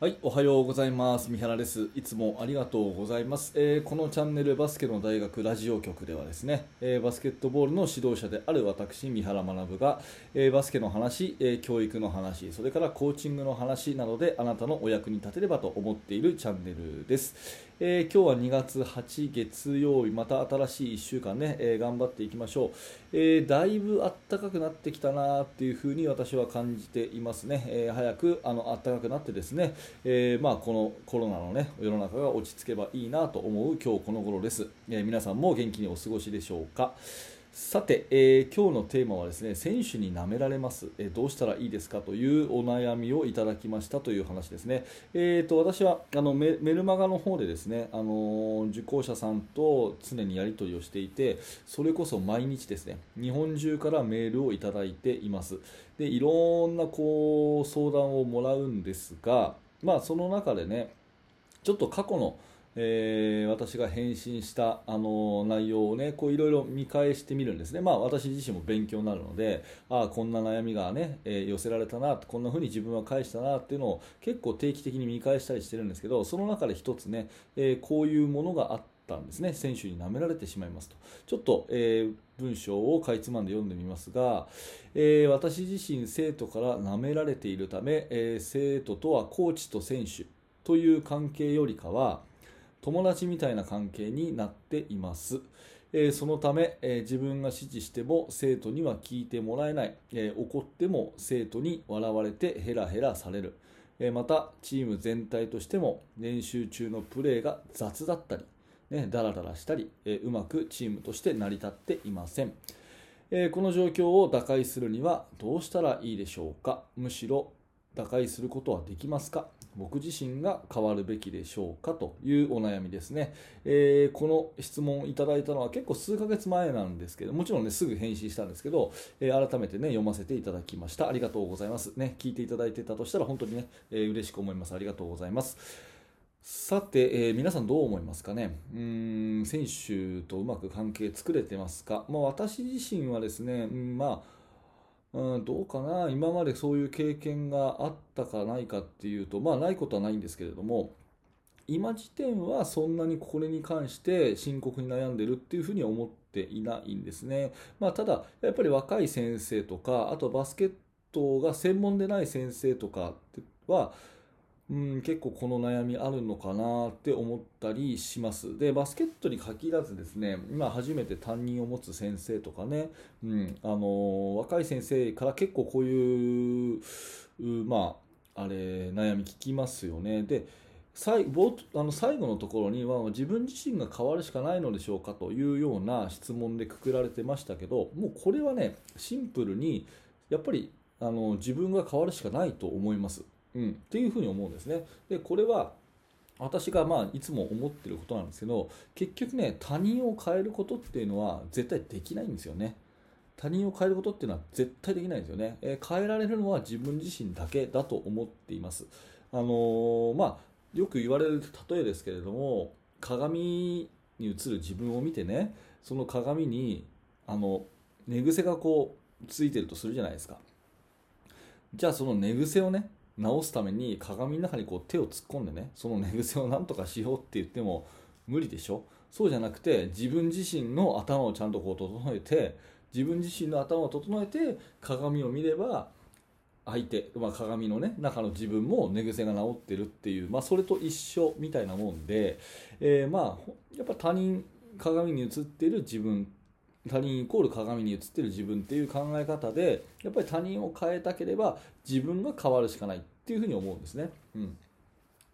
はい、おはようございます。三原です。いつもありがとうございます。えーこのチャンネルバスケの大学ラジオ局ではですね、えーバスケットボールの指導者である私、三原学が、えーバスケの話、え教育の話、それからコーチングの話などであなたのお役に立てればと思っているチャンネルです。え今日は2月8月曜日、また新しい1週間ね、え頑張っていきましょう。えだいぶ暖かくなってきたなっていうふうに私は感じていますね。え早くあの暖かくなってですね、えーまあ、このコロナの、ね、世の中が落ち着けばいいなと思う今日この頃です、えー皆さんも元気にお過ごしでしょうか。さて、えー今日のテーマはですね選手に舐められます、えどうしたらいいですかというお悩みをいただきましたという話ですね、えー、と私はあのメルマガの方でですね、あの受講者さんと常にやり取りをしていてそれこそ毎日ですね日本中からメールをいただいています。でいろんなこう相談をもらうんですがまあその中でねちょっと過去の、えー私が返信したあの内容をねこういろいろ見返してみるんですね。まあ私自身も勉強になるのでああこんな悩みがね、えー寄せられたなこんなふうに自分は返したなっていうのを結構定期的に見返したりしてるんですけどその中で一つね、えーこういうものがあったんですね。選手に舐められてしまいますと。ちょっと、えー文章をかいつまんで読んでみますが、えー私自身生徒から舐められているため、えー生徒とはコーチと選手という関係よりかは友達みたいな関係になっています、えそのため、え自分が指示しても生徒には聞いてもらえない、え怒っても生徒に笑われてヘラヘラされる、えまたチーム全体としても練習中のプレーが雑だったり、ね、ダラダラしたり、えーうまくチームとして成り立っていません。えーこの状況を打開するにはどうしたらいいでしょうか？むしろ打開することはできますか？僕自身が変わるべきでしょうか？というお悩みですね、えーこの質問いただいたのは結構数ヶ月前なんですけどもちろんねすぐ返信したんですけど、えー改めてね読ませていただきました。ありがとうございます。ね聞いていただいてたとしたら本当にね、えー嬉しく思います。ありがとうございます。さて、えー皆さんどう思いますかね？うん選手とうまく関係作れてますか、まあ、私自身はですね、うんまあ、うん、どうかな？今までそういう経験があったかないかっていうと、まあ、ないことはないんですけれども今時点はそんなにこれに関して深刻に悩んでるっていうふうに思っていないんですね。まあ、ただやっぱり若い先生とかあとバスケットが専門でない先生とかはうん、結構この悩みあるのかなって思ったりします。で、バスケットに限らずですね、今初めて担任を持つ先生とかね、うん、あの若い先生から結構こういう、うまあ、あれ、悩み聞きますよね。で、最冒あの最後のところには自分自身が変わるしかないのでしょうかというような質問でくくられてましたけどもうこれはねシンプルにやっぱりあの自分が変わるしかないと思います。うん、っていうふうに思うんですね。でこれは私がまあいつも思ってることなんですけど結局ね他人を変えることっていうのは絶対できないんですよね。他人を変えることっていうのは絶対できないんですよね。えー変えられるのは自分自身だけだと思っています。あのーまあよく言われる例えですけれども鏡に映る自分を見てねその鏡にあの寝癖がこうついてるとするじゃないですか。じゃあその寝癖をね直すために鏡の中にこう手を突っ込んでねその寝癖をなんとかしようって言っても無理でしょ？そうじゃなくて自分自身の頭をちゃんとこう整えて自分自身の頭を整えて鏡を見れば相手、まあ、鏡の、ね、中の自分も寝癖が治ってるっていう、まあ、それと一緒みたいなもんで、えーまあやっぱ他人鏡に映ってる自分他人イコール鏡に映ってる自分っていう考え方でやっぱり他人を変えたければ自分が変わるしかない。っっていうふうに思うんですね。うん、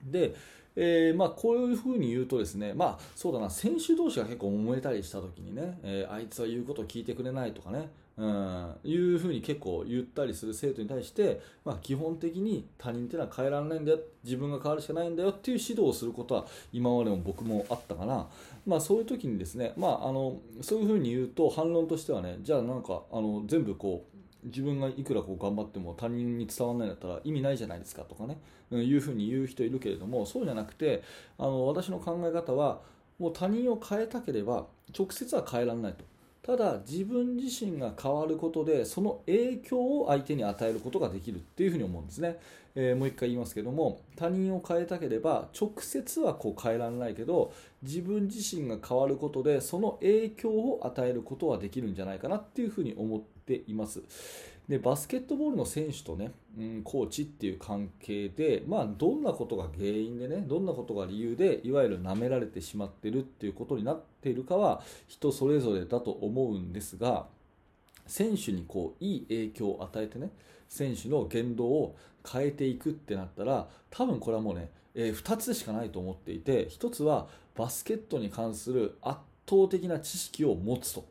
で、えーまあ、こういうふうに言うとですね、まあ、そうだな選手同士が結構揉めたりした時にね、えーあいつは言うことを聞いてくれないとかね、うん、いうふうに結構言ったりする生徒に対して、まあ、基本的に他人っていうのは変えられないんだよ自分が変わるしかないんだよっていう指導をすることは今までも僕もあったかな、まあ、そういう時にですね、まあ、あのそういうふうに言うと反論としてはねじゃあなんかあの全部こう自分がいくらこう頑張っても他人に伝わらないんだったら意味ないじゃないですかとかね、うんいうふうに言う人いるけれどもそうじゃなくてあの私の考え方はもう他人を変えたければ直接は変えられないと。ただ自分自身が変わることでその影響を相手に与えることができるっていうふうに思うんですね、えー、もう一回言いますけども他人を変えたければ直接はこう変えられないけど自分自身が変わることでその影響を与えることはできるんじゃないかなっていうふうに思っていますでバスケットボールの選手とね、うん、コーチっていう関係で、まあ、どんなことが原因でねどんなことが理由でいわゆる舐められてしまってるっていうことになっているかは人それぞれだと思うんですが選手にこういい影響を与えてね選手の言動を変えていくってなったら多分これはもうね、えー、2つしかないと思っていて1つはバスケットに関する圧倒的な知識を持つと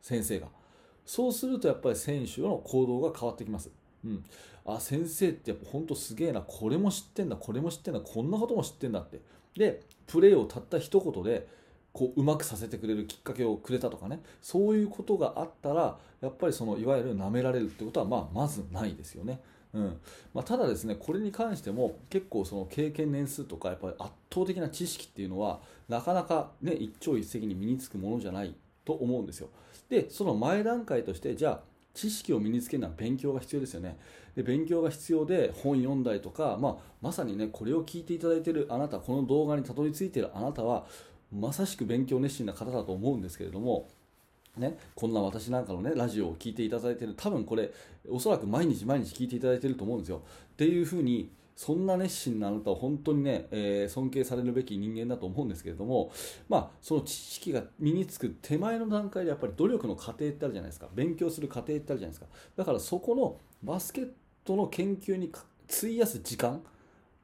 先生が。そうするとやっぱり選手の行動が変わってきます。うん、あ先生ってやっぱ本当すげえな。これも知ってんだ。これも知ってんだ。こんなことも知ってんだって。でプレーをたった一言でこううまくさせてくれるきっかけをくれたとかね。そういうことがあったらやっぱりそのいわゆる舐められるってことはまあまずないですよね。うん。まあ、ただですねこれに関しても結構その経験年数とかやっぱり圧倒的な知識っていうのはなかなかね一朝一夕に身につくものじゃないと思うんですよ。でその前段階としてじゃあ知識を身につけるのは勉強が必要ですよね。で勉強が必要で本読んだりとか、まあ、まさにねこれを聞いていただいているあなたこの動画にたどり着いているあなたはまさしく勉強熱心な方だと思うんですけれどもね、こんな私なんかのねラジオを聞いていただいてる多分これおそらく毎日毎日聞いていただいてると思うんですよ。っていうふうにそんな熱心なあなたは本当にね、えー、尊敬されるべき人間だと思うんですけれども、まあ、その知識が身につく手前の段階でやっぱり努力の過程ってあるじゃないですか。勉強する過程ってあるじゃないですか。だからそこのバスケットの研究に費やす時間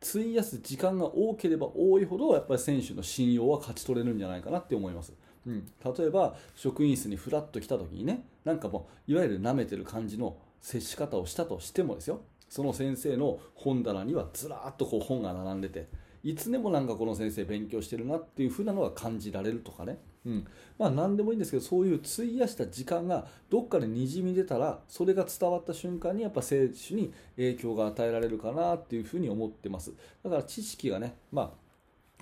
費やす時間が多ければ多いほどやっぱり選手の信用は勝ち取れるんじゃないかなって思います。うん、例えば職員室にフラッと来た時にねなんかもういわゆる舐めてる感じの接し方をしたとしてもですよ。その先生の本棚にはずらっとこう本が並んでていつでもなんかこの先生勉強してるなっていう風なのが感じられるとかね、うん。まあ、何でもいいんですけどそういう費やした時間がどっかでにじみ出たらそれが伝わった瞬間にやっぱ選手に影響が与えられるかなっていうふうに思ってます。だから知識がね、まあ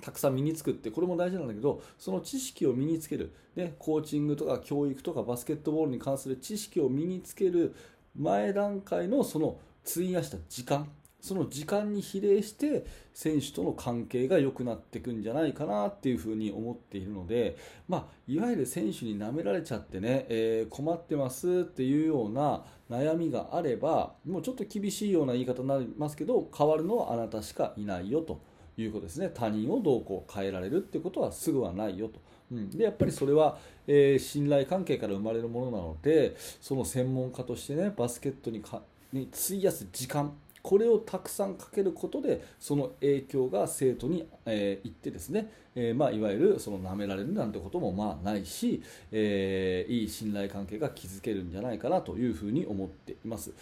たくさん身につくってこれも大事なんだけどその知識を身につける、ね、コーチングとか教育とかバスケットボールに関する知識を身につける前段階のその費やした時間その時間に比例して選手との関係が良くなっていくんじゃないかなっていうふうに思っているので、まあ、いわゆる選手に舐められちゃってね、えー、困ってますっていうような悩みがあればもうちょっと厳しいような言い方になりますけど変わるのはあなたしかいないよということですね他人をどうこう変えられるってことはすぐはないよと。うん、でやっぱりそれは、えー、信頼関係から生まれるものなのでその専門家としてねバスケットにかに費やす時間これをたくさんかけることでその影響が生徒に、えー、行ってですね、えー、まあ、いわゆるその舐められるなんてこともまあないし、えー、いい信頼関係が築けるんじゃないかなというふうに思っています、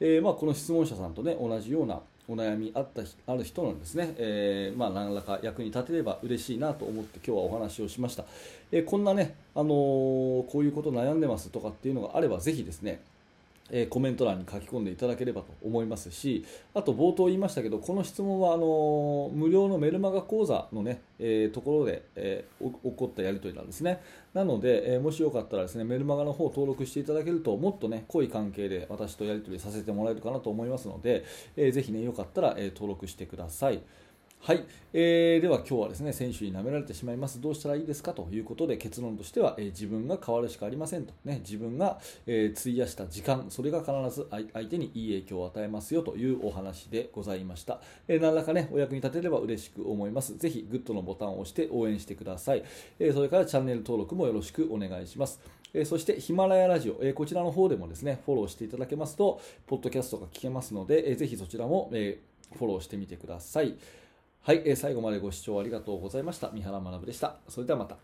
えまあ、この質問者さんとね同じようなお悩みあったある人のですね、えー、まあ、何らか役に立てれば嬉しいなと思って今日はお話をしました、えこんなね、あのこういうこと悩んでますとかっていうのがあればぜひですねえコメント欄に書き込んでいただければと思いますしあと冒頭言いましたけどこの質問はあの無料のメルマガ講座のね、えー、ところで、えー、起こったやり取りなんですね。なので、えー、もしよかったらですねメルマガの方登録していただけるともっとね濃い関係で私とやり取りさせてもらえるかなと思いますので、えー、ぜひねよかったら、え登録してください。はい、えー、では今日はですね選手に舐められてしまいます。どうしたらいいですかということで結論としては、えー、自分が変わるしかありませんと、ね、自分が、えー、費やした時間それが必ず相手にいい影響を与えますよというお話でございました、えー、何らかねお役に立てれば嬉しく思います。ぜひグッドのボタンを押して応援してください、えそれからチャンネル登録もよろしくお願いします。えそしてヒマラヤラジオ、えこちらの方でもですねフォローしていただけますとポッドキャストが聞けますので、えぜひそちらも、えフォローしてみてください。はい、えー、最後までご視聴ありがとうございました。三原学でした。それではまた。